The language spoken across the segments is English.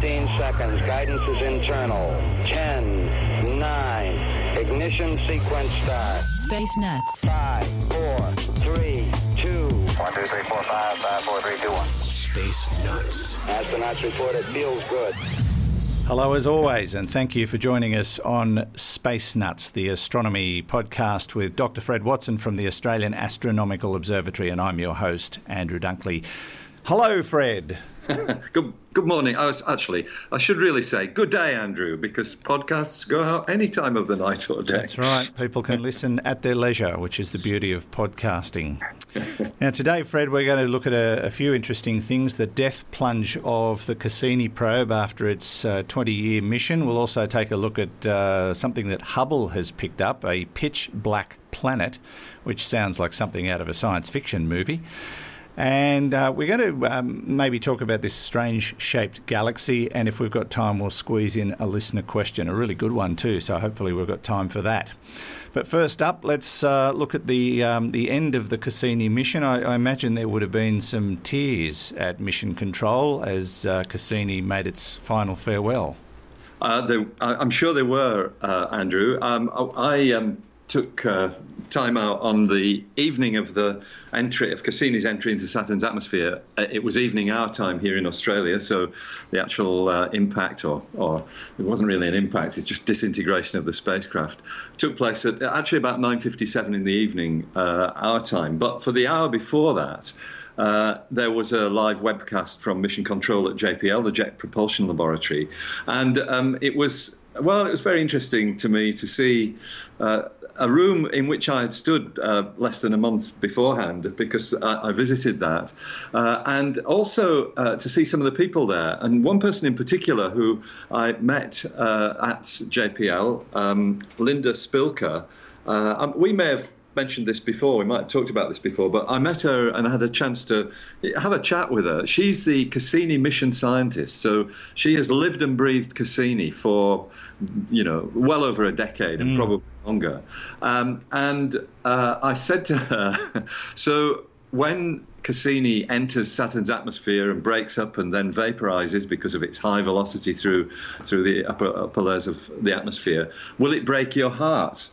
15 seconds. Guidance is internal. 10, 9, ignition sequence start. Space Nuts. 5, 4, 3, 2. 1, 2, 3, 4, 5, 5, 4, 3, 2, 1. Space Nuts. Astronauts report it feels good. Hello, as always, and thank you for joining us on Space Nuts, the astronomy podcast with Dr. Fred Watson from the Australian Astronomical Observatory, and I'm your host, Andrew Dunkley. Hello, Fred. good, good morning. I was actually, I should really say good day, Andrew, because podcasts go out any time of the night or day. That's right. People can listen at their leisure, which is the beauty of podcasting. now, today, Fred, we're going to look at a, a, few interesting things. The death plunge of the Cassini probe after its 20 uh, year mission. We'll also take a look at uh, something that Hubble has picked up a pitch black planet, which sounds like something out of a science fiction movie. And uh, we're going to um, maybe talk about this strange shaped galaxy. And if we've got time, we'll squeeze in a listener question, a really good one too. So hopefully we've got time for that. But first up, let's uh, look at the um, the end of the Cassini mission. I, I, imagine there would have been some tears at Mission Control as uh, Cassini made its final farewell. Uh, there, I'm sure there were, uh, Andrew. Um, I um, took uh, time out on the evening of the entry of Cassini's entry into Saturn's atmosphere. Uh, it was evening our time here in Australia, so the actual uh, impact, or, or it wasn't really an impact, it's just disintegration of the spacecraft, took place at actually about 9:57 in the evening uh, our time. But for the hour before that. Uh, there was a live webcast from Mission Control at JPL, the Jet Propulsion Laboratory, and um, it was well, it was very interesting to me to see uh, a room in which I had stood uh, less than a month beforehand because I, I visited that, uh, and also uh, to see some of the people there. And one person in particular who I met uh, at JPL, um, Linda Spilker. Uh, um, we may have mentioned this before. We might have talked about this before, but I met her and I had a chance to have a chat with her. She's the Cassini mission scientist, so she has lived and breathed Cassini for, you know, well over a decade and mm. probably longer. Um, and uh, I said to her, so when Cassini enters Saturn's atmosphere and breaks up and then vaporizes because of its high velocity through through the upper, upper layers of the atmosphere, will it break your heart?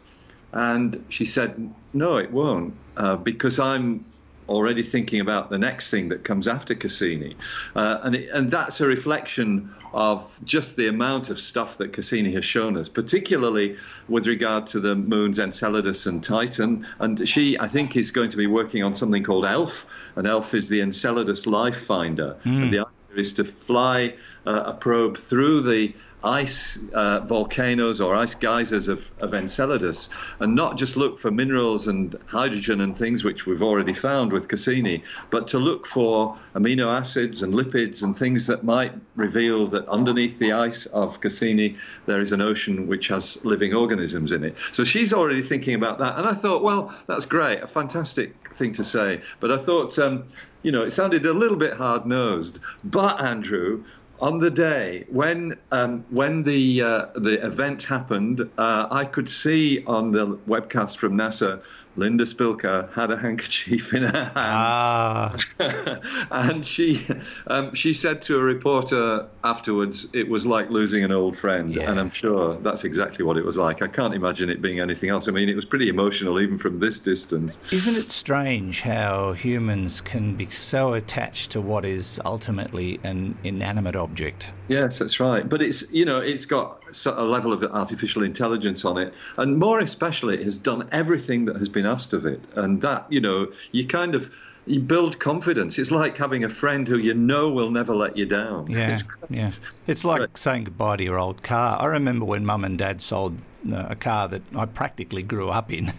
And she said, No, it won't, uh, because I'm already thinking about the next thing that comes after Cassini. Uh, and, it, and that's a reflection of just the amount of stuff that Cassini has shown us, particularly with regard to the moons Enceladus and Titan. And she, I think, is going to be working on something called ELF, and ELF is the Enceladus Life Finder. Mm. And the idea is to fly uh, a probe through the ice uh, volcanoes or ice geysers of, of Enceladus and not just look for minerals and hydrogen and things which we've already found with Cassini, but to look for amino acids and lipids and things that might reveal that underneath the ice of Cassini there is an ocean which has living organisms in it. So she's already thinking about that. And I thought, well, that's great, a fantastic thing to say. But I thought, um, you know, it sounded a little bit hard nosed. But, Andrew, on the day when um, when the uh, the event happened, uh, I could see on the webcast from NASA Linda Spilker had a handkerchief in her hand, ah. and she um, she said to a reporter afterwards, "It was like losing an old friend," yeah. and I'm sure that's exactly what it was like. I can't imagine it being anything else. I mean, it was pretty emotional even from this distance. Isn't it strange how humans can be so attached to what is ultimately an inanimate object? Yes, that's right. But it's you know it's got a level of artificial intelligence on it, and more especially, it has done everything that has been asked of it, and that you know you kind of you build confidence. It's like having a friend who you know will never let you down. Yeah, it's, yeah. It's, like right. saying goodbye to your old car. I remember when Mum and Dad sold uh, a car that I practically grew up in.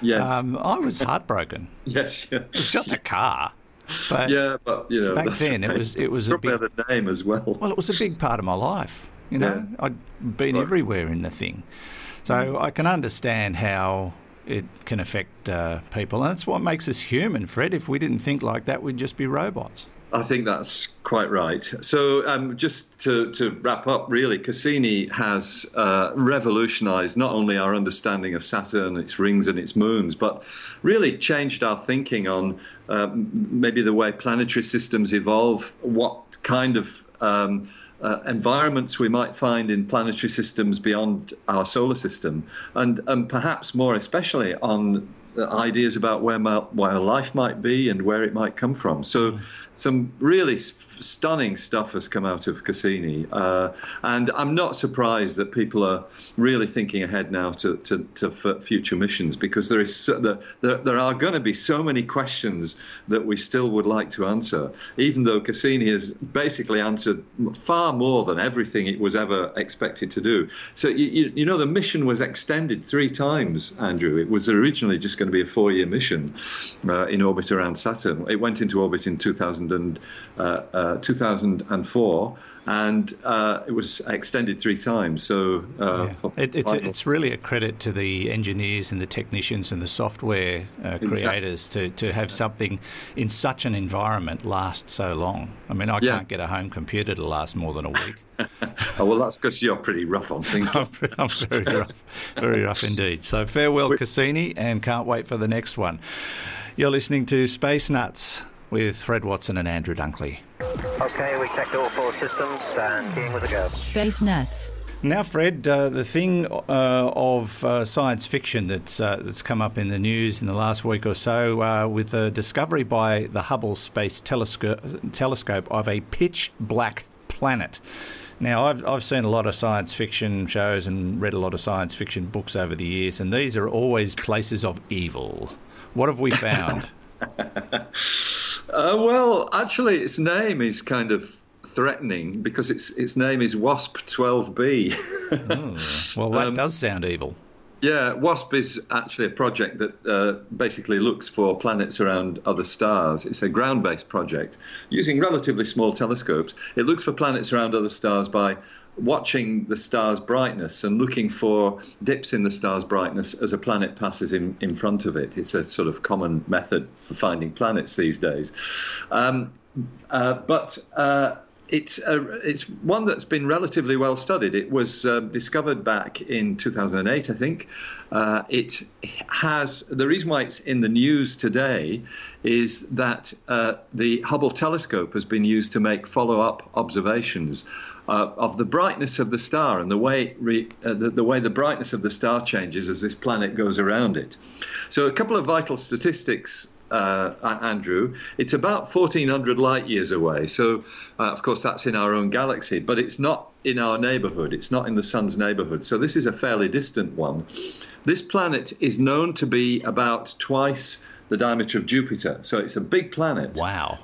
Yes, um, I was heartbroken. yes, yeah. it was just a car. But yeah, but you know, back then it was it was a big a name as well. Well, it was a big part of my life. You know, yeah. I'd been right. everywhere in the thing, so mm. I can understand how it can affect uh, people, and that's what makes us human, Fred. If we didn't think like that, we'd just be robots. I think that's quite right. So, um, just to, to, wrap up, really, Cassini has uh, revolutionized not only our understanding of Saturn, its rings, and its moons, but really changed our thinking on uh, maybe the way planetary systems evolve, what kind of um, uh, environments we might find in planetary systems beyond our solar system, and, and perhaps more especially on ideas about where, my, where life might be and where it might come from. So, mm. some really stunning stuff has come out of Cassini, uh, and I'm not surprised that people are really thinking ahead now to, to, to future missions because there is so, there, there are going to be so many questions that we still would like to answer, even though Cassini has basically answered far more than everything it was ever expected to do. So you, you know the mission was extended three times, Andrew. It was originally just going to be a four-year mission uh, in orbit around Saturn. It went into orbit in 2000 and, uh, uh 2004 and uh, it was extended three times. So uh, yeah. it, it's, it's really a credit to the engineers and the technicians and the software uh, creators exactly. to, to have something in such an environment last so long. I mean, I yeah. can't get a home computer to last more than a week. oh, well, that's because you're pretty rough on things. I'm, I'm very rough, very rough indeed. So farewell, Cassini, and can't wait for the next one. You're listening to Space Nuts with Fred Watson and Andrew Dunkley. Okay, we checked all four systems and keying with a go. Space Nuts. Now, Fred, uh, the thing uh, of uh, science fiction that's uh, that's come up in the news in the last week or so, uh, with the discovery by the Hubble Space Telescope, telescope of a pitch black planet. Now, I've, I've seen a lot of science fiction shows and read a lot of science fiction books over the years, and these are always places of evil. What have we found? Uh, well, actually, its name is kind of threatening because its its name is WASP 12b. oh, well, that um, does sound evil. Yeah, WASP is actually a project that uh, basically looks for planets around other stars. It's a ground based project using relatively small telescopes. It looks for planets around other stars by watching the star's brightness and looking for dips in the star's brightness as a planet passes in, in front of it. It's a sort of common method for finding planets these days. Um, uh, but uh, it's a, it's one that's been relatively well studied. It was uh, discovered back in 2008, I think. Uh, it has the reason why it's in the news today is that uh, the Hubble telescope has been used to make follow-up observations uh, of the brightness of the star and the way re, uh, the, the, way the brightness of the star changes as this planet goes around it. So a couple of vital statistics uh, Andrew, it's about 1400 light years away. So, uh, of course, that's in our own galaxy, but it's not in our neighborhood. It's not in the sun's neighborhood. So, this is a fairly distant one. This planet is known to be about twice the diameter of Jupiter. So, it's a big planet. Wow.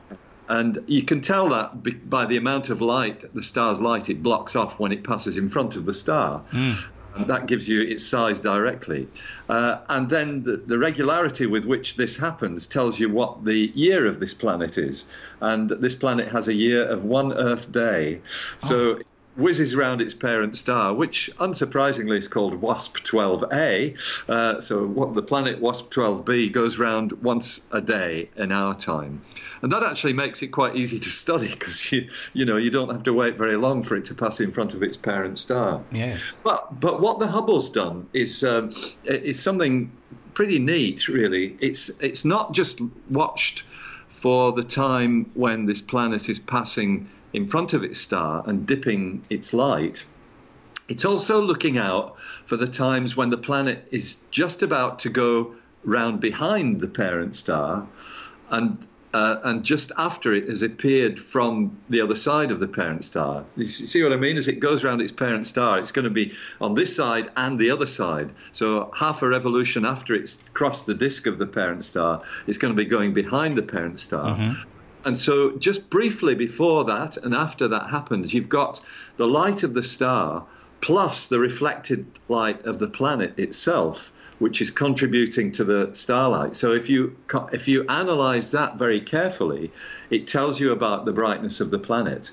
And you can tell that by the amount of light, the star's light, it blocks off when it passes in front of the star. Mm. And that gives you its size directly. Uh, and then the, the, regularity with which this happens tells you what the year of this planet is. And this planet has a year of one Earth day. So oh whizzes around its parent star, which unsurprisingly is called WASP 12a. Uh, so what the planet WASP 12b goes round once a day in our time, and that actually makes it quite easy to study because you you know you don't have to wait very long for it to pass in front of its parent star. Yes. But but what the Hubble's done is um, is something pretty neat, really. It's it's not just watched for the time when this planet is passing in front of its star and dipping its light, it's also looking out for the times when the planet is just about to go round behind the parent star and uh, and just after it has appeared from the other side of the parent star. You see what I mean? As it goes around its parent star, it's going to be on this side and the other side. So half a revolution after it's crossed the disk of the parent star, it's going to be going behind the parent star. Mm-hmm. And so, just briefly before that and after that happens, you've got the light of the star plus the reflected light of the planet itself, which is contributing to the starlight. So, if you if you analyze that very carefully, it tells you about the brightness of the planet.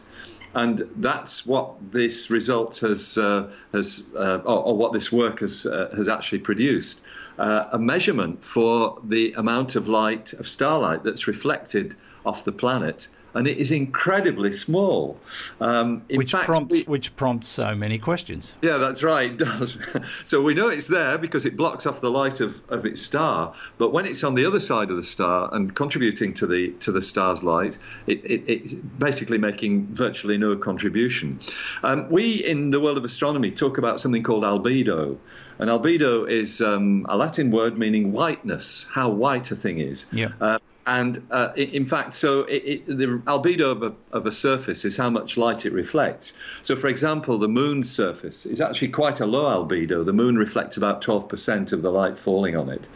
And that's what this result has, uh, has uh, or, or, what this work has, uh, has actually produced. Uh, a measurement for the amount of light, of starlight, that's reflected off the planet and it is incredibly small. Um, in which fact, prompts we- which prompts so many questions. yeah, that's right, it does. so we know it's there because it blocks off the light of, of its star. But when it's on the other side of the star and contributing to the to the star's light, it, it, it's basically making virtually no contribution. Um, we in the world of astronomy talk about something called albedo. And albedo is um, a Latin word meaning whiteness, how white a thing is. Yeah. Uh, and uh, in fact, so it, it, the albedo of a, of a surface is how much light it reflects. So, for example, the moon's surface is actually quite a low albedo. The moon reflects about 12% of the light falling on it.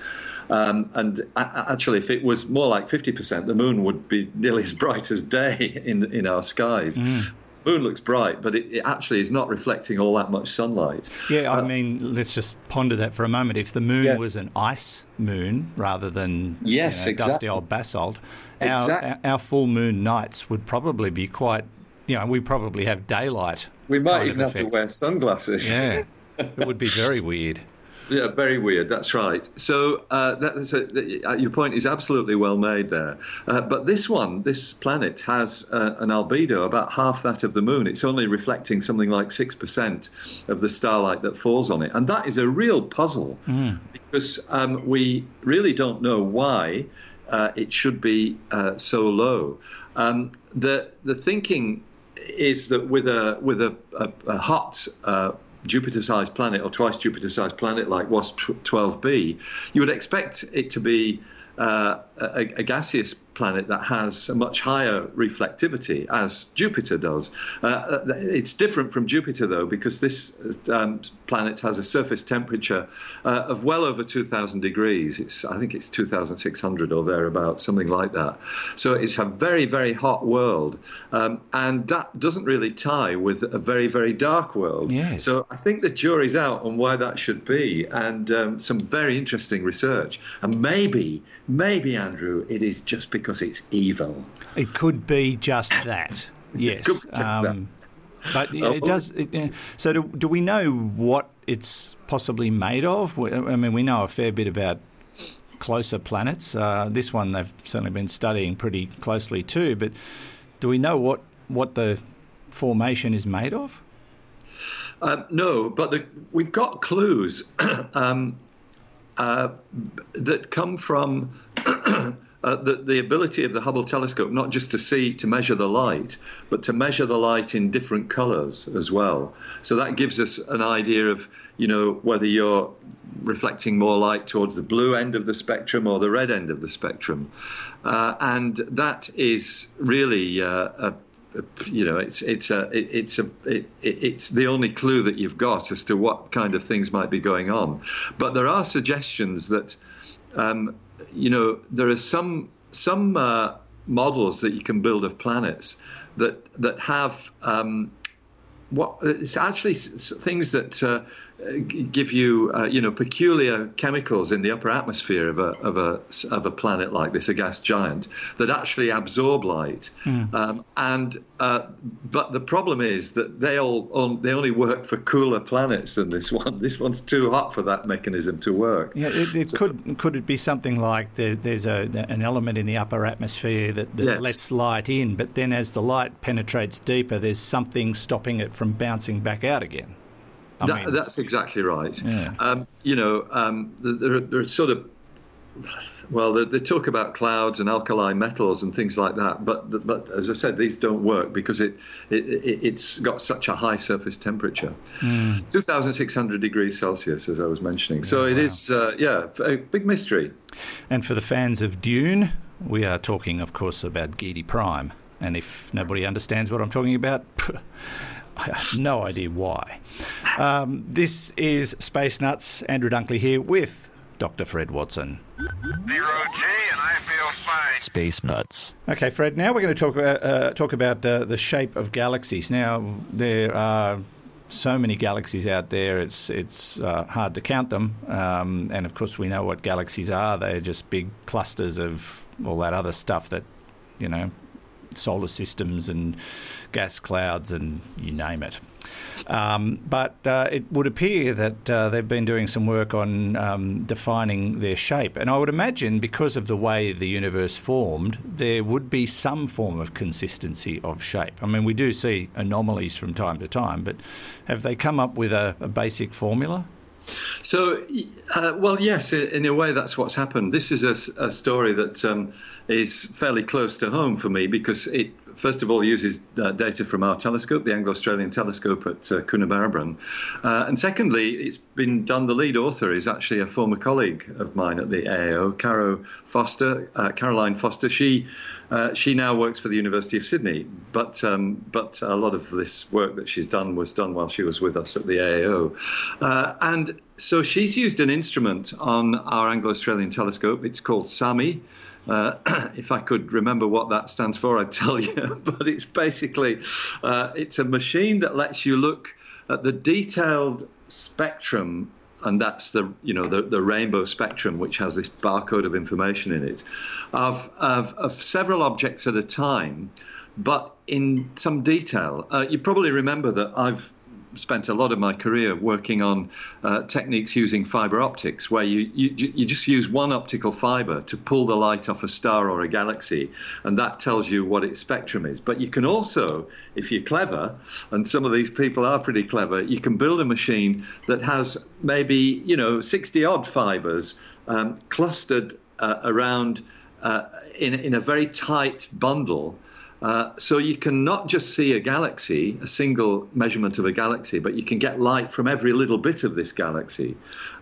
Um, and actually, if it was more like 50%, the moon would be nearly as bright as day in, in our skies. Moon looks bright, but it, it actually is not reflecting all that much sunlight. Yeah, I Uh, mean, let's just ponder that for a moment. If the moon Yeah. was an ice moon rather than Yes, you know, dusty old basalt, our, Exact- our, our full moon nights would probably be quite. You know, we probably have daylight. We might even have to wear sunglasses. Yeah, it would be very weird. Yeah, very weird. That's right. So uh, that's a, uh, your point is absolutely well made there. Uh, but this one, this planet, has uh, an albedo about half that of the moon. It's only reflecting something like six percent of the starlight that falls on it, and that is a real puzzle because um, we really don't know why uh, it should be uh, so low. Um, the the thinking is that with a with a, a, a hot uh, Jupiter-sized planet or twice Jupiter-sized planet like WASP 12b, you would expect it to be uh, a, a gaseous planet that has a much higher reflectivity, as Jupiter does. Uh, it's different from Jupiter, though, because this um, planet has a surface temperature uh, of well over 2,000 degrees. It's, I think it's 2,600 or thereabouts, something like that. So it's a very, very hot world, um, and that doesn't really tie with a very, very dark world. Yes. So I think the jury's out on why that should be, and um, some very interesting research. And maybe, maybe Andrew, it is just because it's evil. It could be just that. Yes. Just um, But it Oh. does. It. So, do, do we know what it's possibly made of? I mean, we know a fair bit about closer planets. Uh, this one they've certainly been studying pretty closely too. But do we know what what the formation is made of? Um, no, but the, we've got clues um, uh, that come from uh, the, the ability of the Hubble telescope not just to see, to measure the light, but to measure the light in different colors as well. So that gives us an idea of, you know, whether you're reflecting more light towards the blue end of the spectrum or the red end of the spectrum. Uh, and that is really uh, a you know, it's it's a it, it's a it- it's the only clue that you've got as to what kind of things might be going on. But there are suggestions that, um, you know, there are some some uh, models that you can build of planets that that have. Um, what it's actually things that uh, give you uh, you know peculiar chemicals in the upper atmosphere of a of a of a planet like this, a gas giant, that actually absorb light. Um, and uh, but the problem is that they all on, they only work for cooler planets than this one. This one's too hot for that mechanism to work. Yeah, it, it could could it be something like there, there's a, an element in the upper atmosphere that, that Yes. lets light in, but then as the light penetrates deeper, there's something stopping it from bouncing back out again. That, mean, that's exactly right. Yeah. Um, you know, um, there, there are sort of well, they, they talk about clouds and alkali metals and things like that, but but as I said, these don't work because it, it, it it's got such a high surface temperature, Hmm. 2,600 degrees Celsius, as I was mentioning. So it wow. is, uh, yeah, a big mystery. and for the fans of Dune, we are talking, of course, about Giedi Prime. And if nobody understands what I'm talking about, I have no idea why. Um, this is Space Nuts. Andrew Dunkley here with Dr. Fred Watson. Zero G, and I feel fine. Space Nuts. Okay, Fred. Now we're going to talk about uh, talk about uh, the shape of galaxies. Now there are so many galaxies out there; it's it's uh, hard to count them. Um, and of course, we know what galaxies are. They're just big clusters of all that other stuff that you know solar systems and gas clouds and you name it. Um, but uh, it would appear that uh, they've been doing some work on um, defining their shape. And I would imagine because of the way the universe formed, there would be some form of consistency of shape. I mean, we do see anomalies from time to time, but have they come up with a, a basic formula? So, uh, well, yes, in a way, that's what's happened. This is a, a story that um, is fairly close to home for me because it first of all, uses uh, data from our telescope, the Anglo-Australian telescope at uh, Coonabarabran. Uh, and secondly, it's been done, the lead author is actually a former colleague of mine at the AAO, Caro Foster, uh, Caroline Foster. She uh, she now works for the University of Sydney, but um, but a lot of this work that she's done was done while she was with us at the AAO, uh, and so she's used an instrument on our Anglo-Australian telescope. It's called SAMI. Uh, if I could remember what that stands for, I'd tell you. but it's basically uh, it's a machine that lets you look at the detailed spectrum, and that's the you know the, the rainbow spectrum, which has this barcode of information in it, of of, of several objects at a time, but in some detail. Uh, you probably remember that I've spent a lot of my career working on uh, techniques using fiber optics, where you, you, you just use one optical fiber to pull the light off a star or a galaxy, and that tells you what its spectrum is. But you can also, if you're clever, and some of these people are pretty clever, you can build a machine that has maybe you know 60 odd fibers um, clustered uh, around uh, in in a very tight bundle. Uh, so you can not just see a galaxy, a single measurement of a galaxy, but you can get light from every little bit of this galaxy.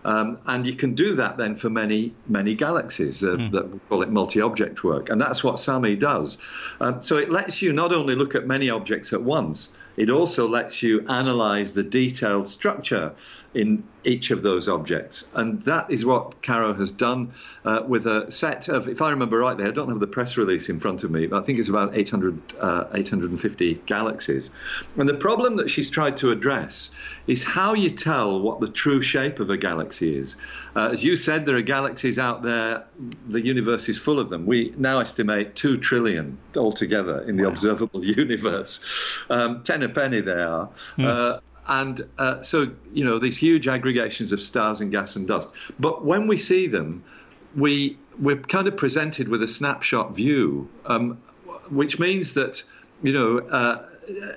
Um, and you can do that then for many, many galaxies uh, mm. that we call it multi-object work. And that's what SAMI does. Um, so it lets you not only look at many objects at once, it also lets you analyze the detailed structure in each of those objects. And that is what Caro has done uh, with a set of, if I remember rightly, I don't have the press release in front of me, but I think it's about 800, uh, 850 galaxies. And the problem that she's tried to address is how you tell what the true shape of a galaxy is. Uh, as you said, there are galaxies out there, the universe is full of them. We now estimate 2 trillion altogether in the wow. observable universe. Um, 10 a penny they are. Mm. And uh, so, you know, these huge aggregations of stars and gas and dust. But when we see them, we we're kind of presented with a snapshot view, um, which means that, you know, uh,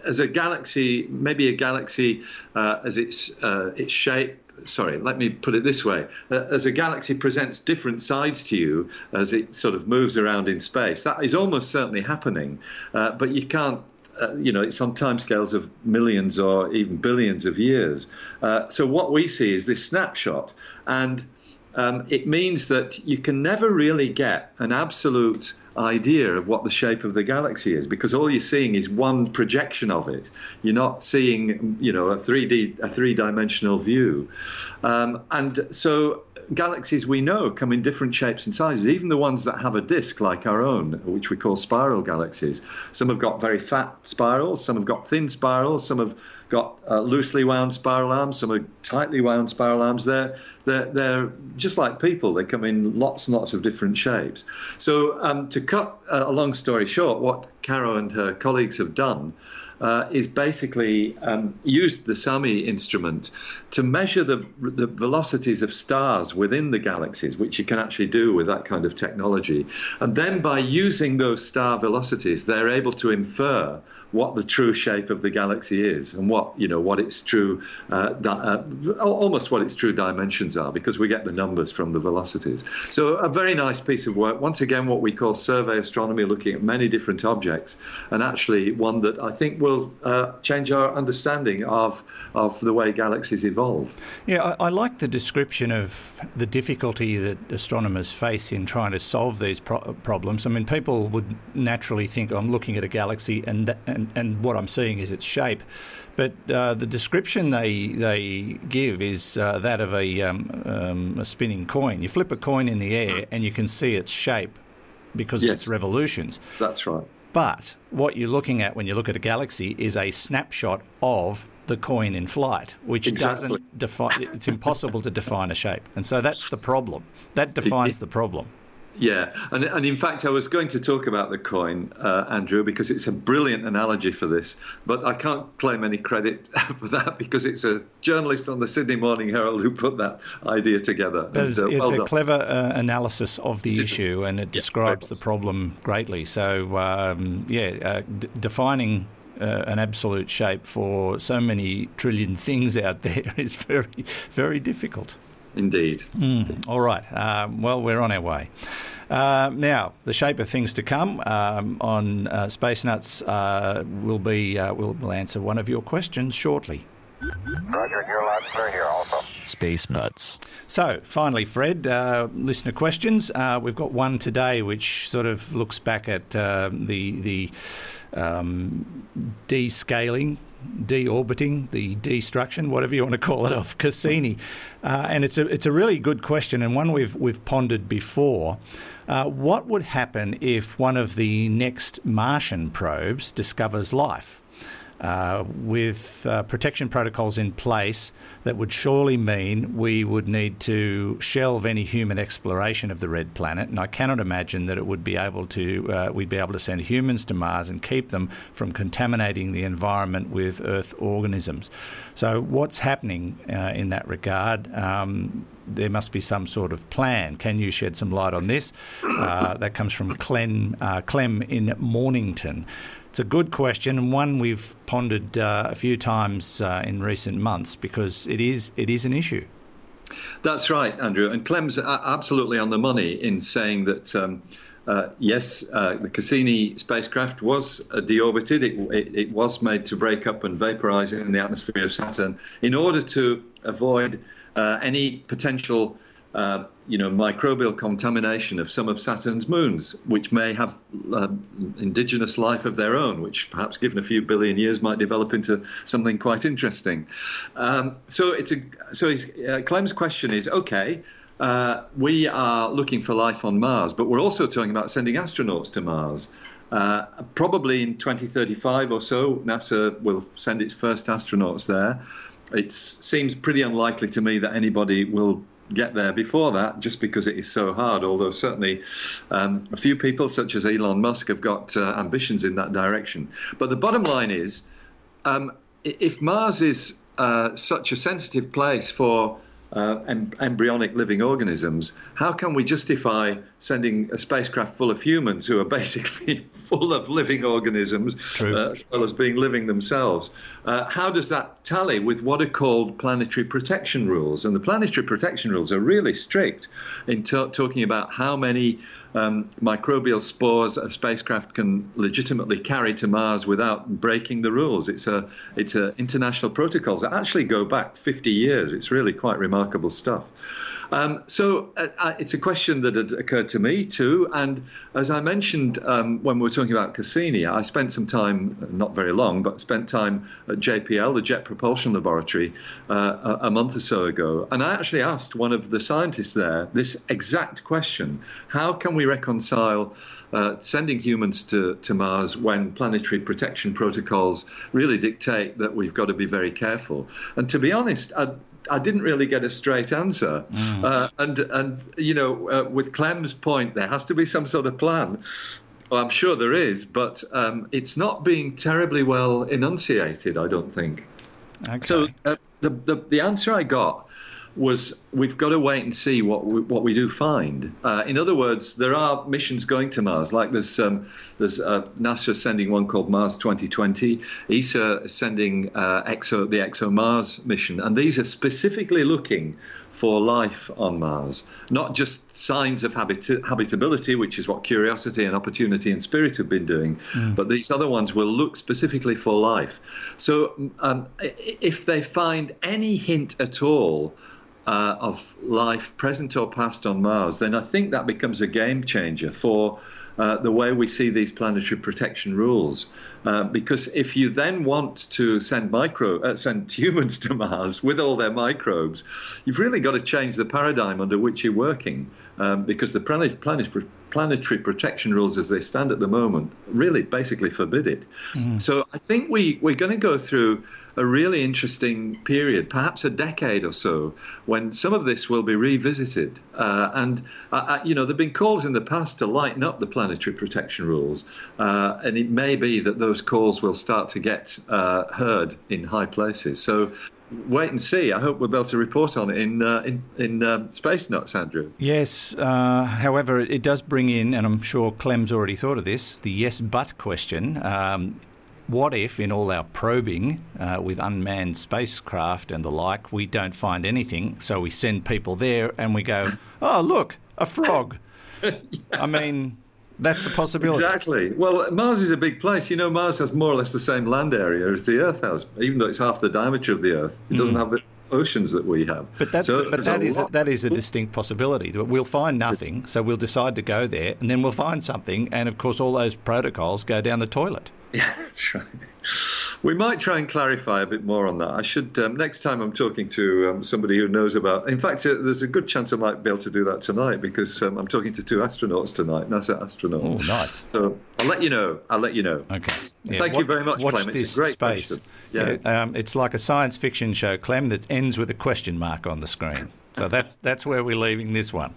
as a galaxy, maybe a galaxy uh, as its uh, its shape. Sorry, let me put it this way: uh, as a galaxy presents different sides to you as it sort of moves around in space, that is almost certainly happening, uh, but you can't uh, you know, it's on timescales of millions or even billions of years. Uh, so what we see is this snapshot, and um, it means that you can never really get an absolute idea of what the shape of the galaxy is because all you're seeing is one projection of it. You're not seeing, you know, a 3D, a three-dimensional view, um, and so galaxies we know come in different shapes and sizes, even the ones that have a disk like our own, which we call spiral galaxies. Some have got very fat spirals, some have got thin spirals, some have got uh, loosely wound spiral arms, some are tightly wound spiral arms. They're, they're, they're just like people, they come in lots and lots of different shapes. So, um, to cut a long story short, what Caro and her colleagues have done uh, is basically um, used the SAMI instrument to measure the, the velocities of stars within the galaxies, which you can actually do with that kind of technology. And then by using those star velocities, they're able to infer what the true shape of the galaxy is and what you know what its true uh, uh, almost what its true dimensions are because we get the numbers from the velocities. So a very nice piece of work. Once again, what we call survey astronomy, looking at many different objects, and actually one that I think will uh, change our understanding of of the way galaxies evolve. Yeah, I, I like the description of the difficulty that astronomers face in trying to solve these pro- problems. I mean, people would naturally think I'm looking at a galaxy and, and and, and what I'm seeing is its shape. But uh, the description they they give is uh, that of a, um, um, a spinning coin. You flip a coin in the air and you can see its shape because yes. of its revolutions. That's right. But what you're looking at when you look at a galaxy is a snapshot of the coin in flight, which exactly. doesn't define. It's impossible to define a shape, and so that's the problem. That defines the problem. Yeah, and, and in fact, I was going to talk about the coin, uh, Andrew, because it's a brilliant analogy for this, but I can't claim any credit for that because it's a journalist on the Sydney Morning Herald who put that idea together. It's, uh, it's well a done. clever uh, analysis of the is. issue and it describes the problem greatly. So, um, yeah, uh, d- defining uh, an absolute shape for so many trillion things out there is very, very difficult. Indeed. All right. Um, well, we're on our way. Uh, now, the shape of things to come um, on uh, Space Nuts uh, will be. Uh, we'll, we'll answer one of your questions shortly. Roger, you're loud clear here also. Space Nuts. So, finally, Fred, uh, listener questions. Uh, we've got one today which sort of looks back at uh, the the um, descaling, deorbiting, the destruction, whatever you want to call it, of Cassini, uh, and it's a it's a really good question and one we've we've pondered before. Uh, what would happen if one of the next Martian probes discovers life? uh, with uh, protection protocols in place that would surely mean we would need to shelve any human exploration of the red planet. And I cannot imagine that it would be able to uh, we'd be able to send humans to Mars and keep them from contaminating the environment with Earth organisms. So what's happening uh, in that regard? Um, there must be some sort of plan. Can you shed some light on this? Uh, that comes from Clem, uh, Clem in Mornington. It's a good question and one we've pondered uh, a few times uh, in recent months because it is it is an issue. That's right, Andrew. And Clem's absolutely on the money in saying that. Um, uh, yes, uh, the Cassini spacecraft was uh, deorbited. It, it, it was made to break up and vaporize in the atmosphere of Saturn in order to avoid uh, any potential, uh, you know, microbial contamination of some of Saturn's moons, which may have uh, indigenous life of their own, which perhaps, given a few billion years, might develop into something quite interesting. Um, so it's a so his, uh, Clem's question is okay. Uh, we are looking for life on Mars, but we're also talking about sending astronauts to Mars. Uh, probably in 2035 or so, NASA will send its first astronauts there. It seems pretty unlikely to me that anybody will get there before that, just because it is so hard. Although certainly um, a few people, such as Elon Musk, have got uh, ambitions in that direction. But the bottom line is, um, if Mars is uh, such a sensitive place for uh, em- embryonic living organisms, how can we justify sending a spacecraft full of humans who are basically full of living organisms, uh, as well as being living themselves? Uh, how does that tally with what are called planetary protection rules? And the planetary protection rules are really strict in ta- talking about how many um, microbial spores a spacecraft can legitimately carry to Mars without breaking the rules. It's a it's a international protocols that actually go back 50 years. It's really quite remarkable stuff. Um, so uh, uh, it's a question that had occurred to me too. And as I mentioned um, when we were talking about Cassini, I spent some time, uh, not very long, but spent time at JPL, the Jet Propulsion Laboratory, uh, a, a month or so ago. And I actually asked one of the scientists there this exact question How can we reconcile uh, sending humans to, to Mars when planetary protection protocols really dictate that we've got to be very careful? And to be honest, I, I didn't really get a straight answer. Uh, and, and, you know, uh, with Clem's point, there has to be some sort of plan. Well, I'm sure there is, but um, it's not being terribly well enunciated, I don't think. Okay. So uh, the, the the answer I got was we've got to wait and see what we, what we do find. Uh, in other words, there are missions going to Mars. Like there's um, there's uh, NASA sending one called Mars 2020. ESA is sending uh, EXO the ExoMars mission, and these are specifically looking for life on Mars, not just signs of habit- habitability, which is what Curiosity and Opportunity and Spirit have been doing, but these other ones will look specifically for life. So um, if they find any hint at all uh, of life, present or past, on Mars, then I think that becomes a game changer for. Uh, the way we see these planetary protection rules, uh, because if you then want to send micro uh, send humans to Mars with all their microbes, you've really got to change the paradigm under which you're working, um, because the planet, planet, planetary protection rules as they stand at the moment really basically forbid it. So I think we we're going to go through a really interesting period, perhaps a decade or so, when some of this will be revisited. Uh, and, uh, uh you know, there have been calls in the past to lighten up the planetary protection rules. Uh, and it may be that those calls will start to get uh, heard in high places. So wait and see. I hope we'll be able to report on it in uh, in, in Space Nuts, Andrew. Yes. Uh, however, it does bring in, and I'm sure Clem's already thought of this, the yes but question. Um, what if, in all our probing uh, with unmanned spacecraft and the like, we don't find anything? So we send people there and we go, oh, look, a frog. yeah. I mean, that's a possibility. Exactly. Well, Mars is a big place. You know, Mars has more or less the same land area as the Earth has, even though it's half the diameter of the Earth. It doesn't mm. have the oceans that we have. But that, so but that is a, that is a distinct possibility. That We'll find nothing, so we'll decide to go there, and then we'll find something, and of course, all those protocols go down the toilet. Yeah, that's right. We might try and clarify a bit more on that. I should um, next time I'm talking to um, somebody who knows about. In fact, uh, there's a good chance I might be able to do that tonight because um, I'm talking to two astronauts tonight, NASA astronauts. Oh, nice. So I'll let you know. I'll let you know. Okay. Yeah. Thank you very much, watch Clem. This it's a great space. question. Yeah. yeah um, it's like a science fiction show, Clem, that ends with a question mark on the screen. So that's that's where we're leaving this one.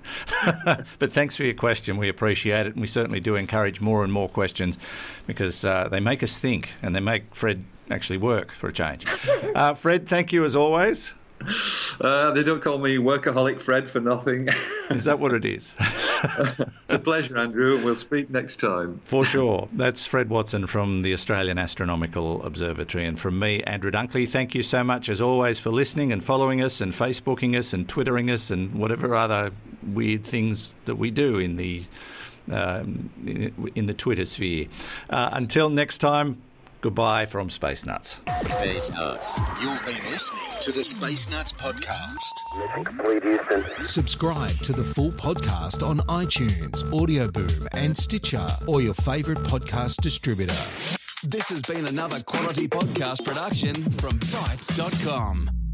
but thanks for your question. We appreciate it, and we certainly do encourage more and more questions because uh, they make us think and they make Fred actually work for a change. Uh, Fred, thank you as always. Uh, they don't call me workaholic Fred for nothing. is that what it is? it's a pleasure, Andrew. We'll speak next time. For sure. That's Fred Watson from the Australian Astronomical Observatory. And from me, Andrew Dunkley, thank you so much, as always, for listening and following us and Facebooking us and Twittering us and whatever other weird things that we do in the. Um, in the Twitter sphere. Uh, until next time, Goodbye from Space Nuts. Space Nuts. You've been listening to the Space Nuts podcast. Mission complete, Houston. Subscribe to the full podcast on iTunes, Audio Boom, and Stitcher, or your favourite podcast distributor. This has been another quality podcast production from Bitesz.com.